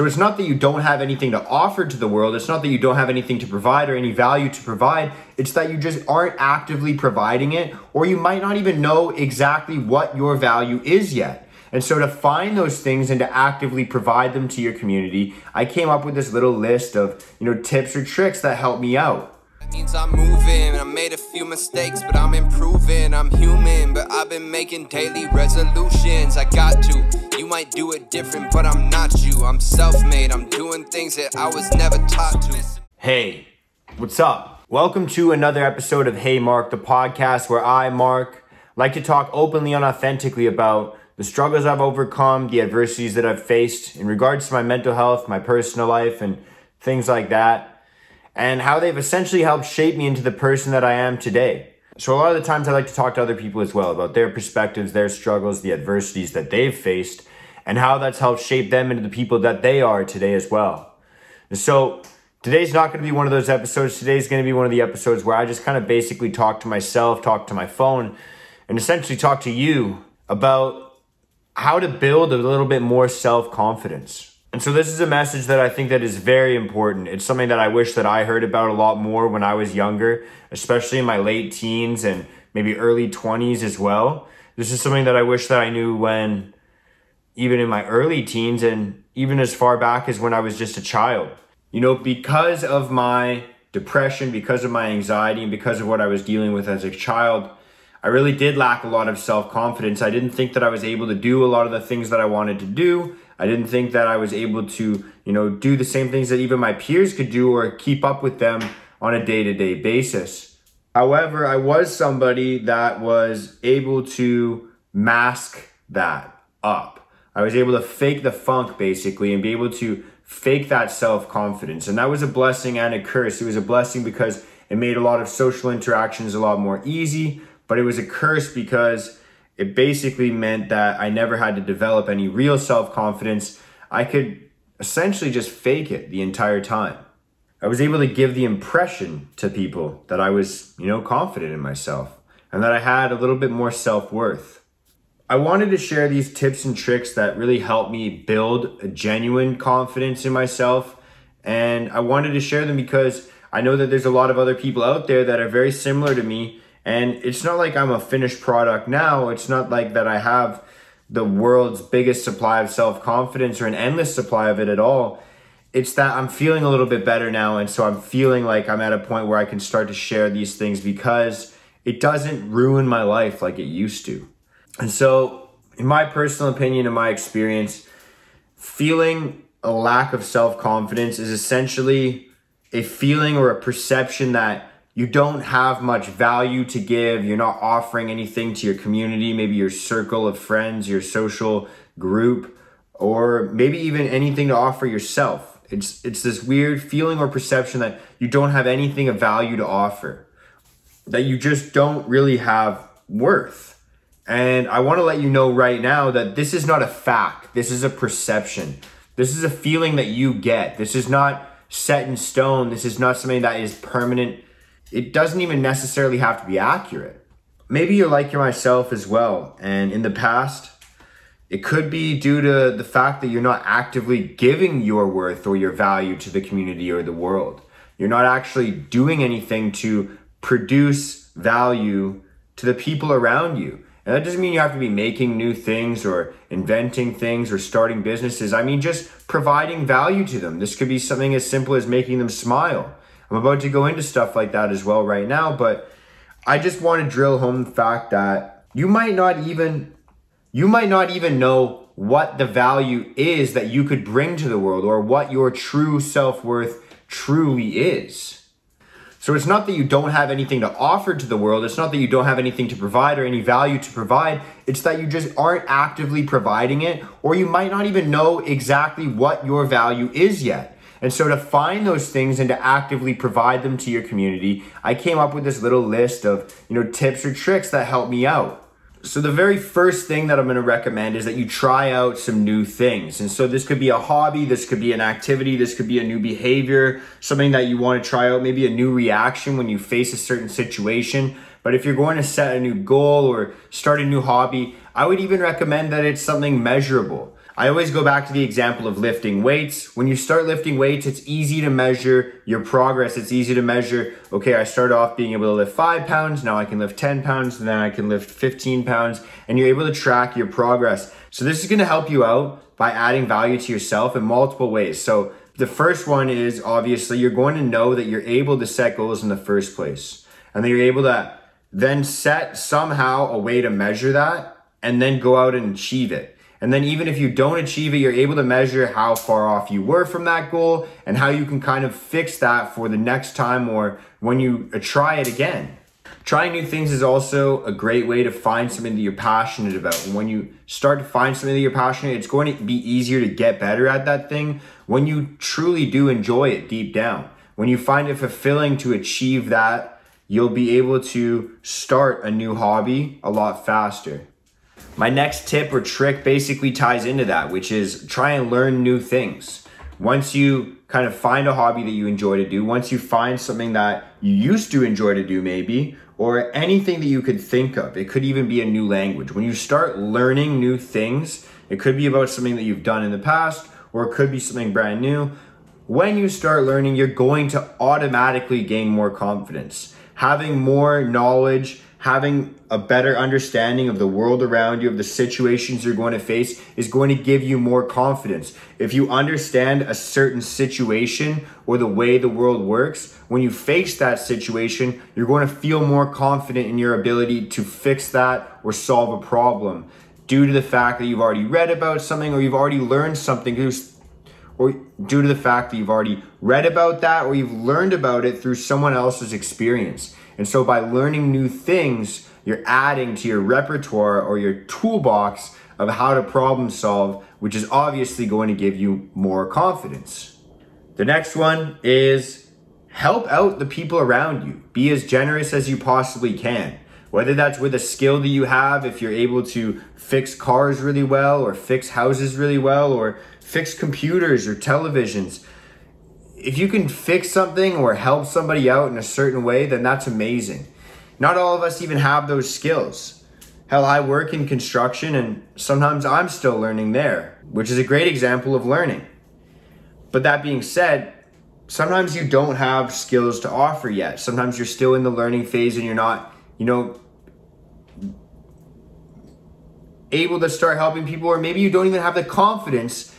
So it's not that you don't have anything to offer to the world. It's not that you don't have anything to provide or any value to provide. It's that you just aren't actively providing it, or you might not even know exactly what your value is yet. And so to find those things and to actively provide them to your community, I came up with this little list of, you know, tips or tricks that help me out. Means I'm moving. I made a few mistakes, but I'm improving. I'm human, but I've been making daily resolutions. I got to. You might do it different, but I'm not you. I'm self made. I'm doing things that I was never taught to. Hey, what's up? Welcome to another episode of Hey Mark, the podcast where I, Mark, like to talk openly and authentically about the struggles I've overcome, the adversities that I've faced in regards to my mental health, my personal life, and things like that, and how they've essentially helped shape me into the person that I am today. So, a lot of the times I like to talk to other people as well about their perspectives, their struggles, the adversities that they've faced, and how that's helped shape them into the people that they are today as well. So, today's not going to be one of those episodes. Today's going to be one of the episodes where I just kind of basically talk to myself, talk to my phone, and essentially talk to you about how to build a little bit more self-confidence. And so this is a message that I think that is very important. It's something that I wish that I heard about a lot more when I was younger, especially in my late teens and maybe early 20s as well. This is something that I wish that I knew when even in my early teens and even as far back as when I was just a child. You know, because of my depression, because of my anxiety, and because of what I was dealing with as a child, I really did lack a lot of self confidence. I didn't think that I was able to do a lot of the things that I wanted to do. I didn't think that I was able to, you know, do the same things that even my peers could do or keep up with them on a day to day basis. However, I was somebody that was able to mask that up. I was able to fake the funk basically and be able to fake that self confidence. And that was a blessing and a curse. It was a blessing because it made a lot of social interactions a lot more easy but it was a curse because it basically meant that I never had to develop any real self confidence. I could essentially just fake it the entire time. I was able to give the impression to people that I was, you know, confident in myself and that I had a little bit more self worth. I wanted to share these tips and tricks that really helped me build a genuine confidence in myself. And I wanted to share them because I know that there's a lot of other people out there that are very similar to me and it's not like I'm a finished product now. It's not like that I have the world's biggest supply of self confidence or an endless supply of it at all. It's that I'm feeling a little bit better now. And so I'm feeling like I'm at a point where I can start to share these things because it doesn't ruin my life like it used to. And so, in my personal opinion, in my experience, feeling a lack of self confidence is essentially a feeling or a perception that you don't have much value to give, you're not offering anything to your community, maybe your circle of friends, your social group, or maybe even anything to offer yourself. It's it's this weird feeling or perception that you don't have anything of value to offer. That you just don't really have worth. And I want to let you know right now that this is not a fact. This is a perception. This is a feeling that you get. This is not set in stone. This is not something that is permanent it doesn't even necessarily have to be accurate. Maybe you're like myself as well, and in the past, it could be due to the fact that you're not actively giving your worth or your value to the community or the world. You're not actually doing anything to produce value to the people around you. And that doesn't mean you have to be making new things or inventing things or starting businesses. I mean, just providing value to them. This could be something as simple as making them smile I'm about to go into stuff like that as well right now, but I just want to drill home the fact that you might not even you might not even know what the value is that you could bring to the world or what your true self-worth truly is. So it's not that you don't have anything to offer to the world, it's not that you don't have anything to provide or any value to provide, it's that you just aren't actively providing it or you might not even know exactly what your value is yet. And so to find those things and to actively provide them to your community, I came up with this little list of, you know, tips or tricks that help me out. So the very first thing that I'm going to recommend is that you try out some new things. And so this could be a hobby, this could be an activity, this could be a new behavior, something that you want to try out, maybe a new reaction when you face a certain situation. But if you're going to set a new goal or start a new hobby, I would even recommend that it's something measurable. I always go back to the example of lifting weights. When you start lifting weights, it's easy to measure your progress. It's easy to measure, okay, I start off being able to lift five pounds, now I can lift 10 pounds, and then I can lift 15 pounds, and you're able to track your progress. So, this is gonna help you out by adding value to yourself in multiple ways. So, the first one is obviously you're going to know that you're able to set goals in the first place, and then you're able to then set somehow a way to measure that and then go out and achieve it. And then even if you don't achieve it, you're able to measure how far off you were from that goal and how you can kind of fix that for the next time or when you uh, try it again. Trying new things is also a great way to find something that you're passionate about. And when you start to find something that you're passionate, it's going to be easier to get better at that thing when you truly do enjoy it deep down. When you find it fulfilling to achieve that, you'll be able to start a new hobby a lot faster. My next tip or trick basically ties into that, which is try and learn new things. Once you kind of find a hobby that you enjoy to do, once you find something that you used to enjoy to do, maybe, or anything that you could think of, it could even be a new language. When you start learning new things, it could be about something that you've done in the past, or it could be something brand new. When you start learning, you're going to automatically gain more confidence. Having more knowledge, having a better understanding of the world around you, of the situations you're going to face, is going to give you more confidence. If you understand a certain situation or the way the world works, when you face that situation, you're going to feel more confident in your ability to fix that or solve a problem due to the fact that you've already read about something or you've already learned something or due to the fact that you've already read about that or you've learned about it through someone else's experience. And so by learning new things, you're adding to your repertoire or your toolbox of how to problem solve, which is obviously going to give you more confidence. The next one is help out the people around you. Be as generous as you possibly can. Whether that's with a skill that you have, if you're able to fix cars really well, or fix houses really well, or fix computers or televisions, if you can fix something or help somebody out in a certain way, then that's amazing. Not all of us even have those skills. Hell, I work in construction and sometimes I'm still learning there, which is a great example of learning. But that being said, sometimes you don't have skills to offer yet. Sometimes you're still in the learning phase and you're not, you know, able to start helping people, or maybe you don't even have the confidence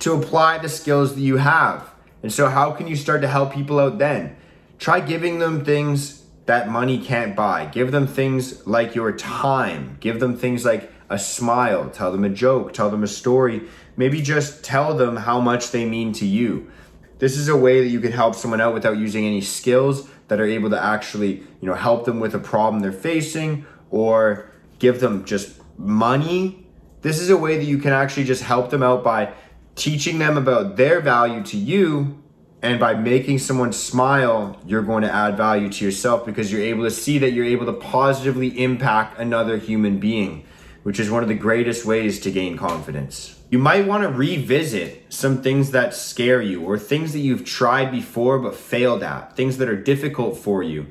to apply the skills that you have. And so, how can you start to help people out then? Try giving them things that money can't buy. Give them things like your time. Give them things like a smile. Tell them a joke. Tell them a story. Maybe just tell them how much they mean to you. This is a way that you can help someone out without using any skills that are able to actually, you know, help them with a problem they're facing or give them just money. This is a way that you can actually just help them out by teaching them about their value to you and by making someone smile you're going to add value to yourself because you're able to see that you're able to positively impact another human being which is one of the greatest ways to gain confidence. You might want to revisit some things that scare you or things that you've tried before but failed at things that are difficult for you.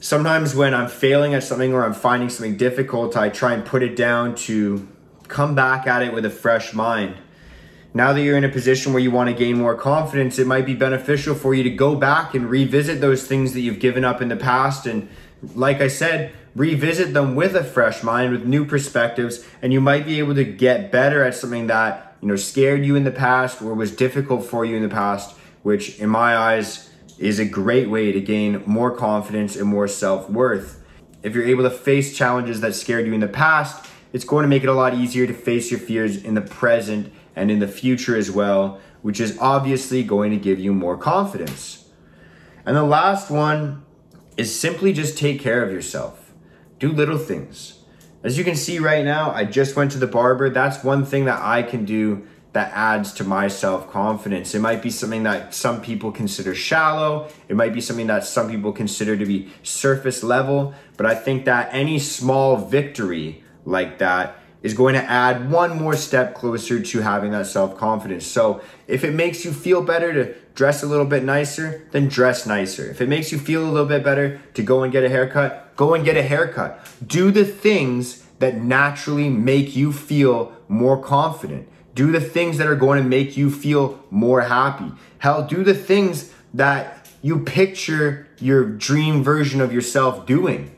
Sometimes when i'm failing at something or i'm finding something difficult i try and put it down to come back at it with a fresh mind now that you're in a position where you want to gain more confidence, it might be beneficial for you to go back and revisit those things that you've given up in the past. And like I said, revisit them with a fresh mind, with new perspectives, and you might be able to get better at something that, you know, scared you in the past or was difficult for you in the past, which in my eyes is a great way to gain more confidence and more self worth. If you're able to face challenges that scared you in the past, it's going to make it a lot easier to face your fears in the present and in the future as well, which is obviously going to give you more confidence. And the last one is simply just take care of yourself. Do little things. As you can see right now, I just went to the barber. That's one thing that I can do that adds to my self confidence. It might be something that some people consider shallow, it might be something that some people consider to be surface level, but I think that any small victory like that is going to add one more step closer to having that self confidence. So, if it makes you feel better to dress a little bit nicer, then dress nicer. If it makes you feel a little bit better to go and get a haircut, go and get a haircut. Do the things that naturally make you feel more confident. Do the things that are going to make you feel more happy. Hell, do the things that you picture your dream version of yourself doing.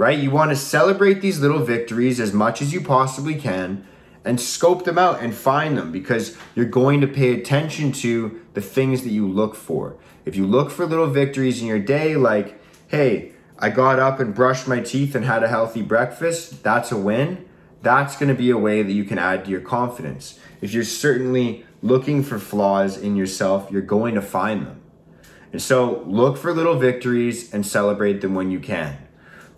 Right? You want to celebrate these little victories as much as you possibly can and scope them out and find them because you're going to pay attention to the things that you look for. If you look for little victories in your day, like, hey, I got up and brushed my teeth and had a healthy breakfast, that's a win. That's going to be a way that you can add to your confidence. If you're certainly looking for flaws in yourself, you're going to find them. And so look for little victories and celebrate them when you can.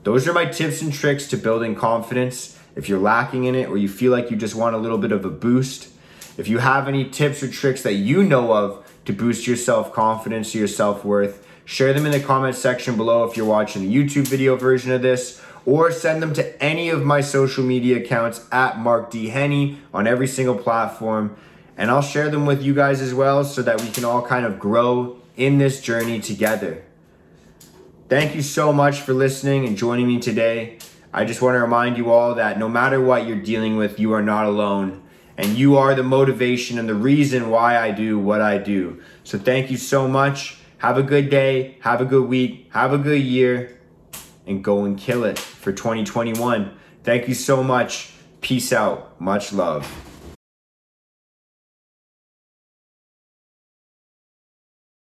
Those are my tips and tricks to building confidence. If you're lacking in it or you feel like you just want a little bit of a boost, if you have any tips or tricks that you know of to boost your self confidence or your self worth, share them in the comment section below if you're watching the YouTube video version of this, or send them to any of my social media accounts at Mark D. Henney on every single platform. And I'll share them with you guys as well so that we can all kind of grow in this journey together. Thank you so much for listening and joining me today. I just want to remind you all that no matter what you're dealing with, you are not alone. And you are the motivation and the reason why I do what I do. So thank you so much. Have a good day. Have a good week. Have a good year. And go and kill it for 2021. Thank you so much. Peace out. Much love.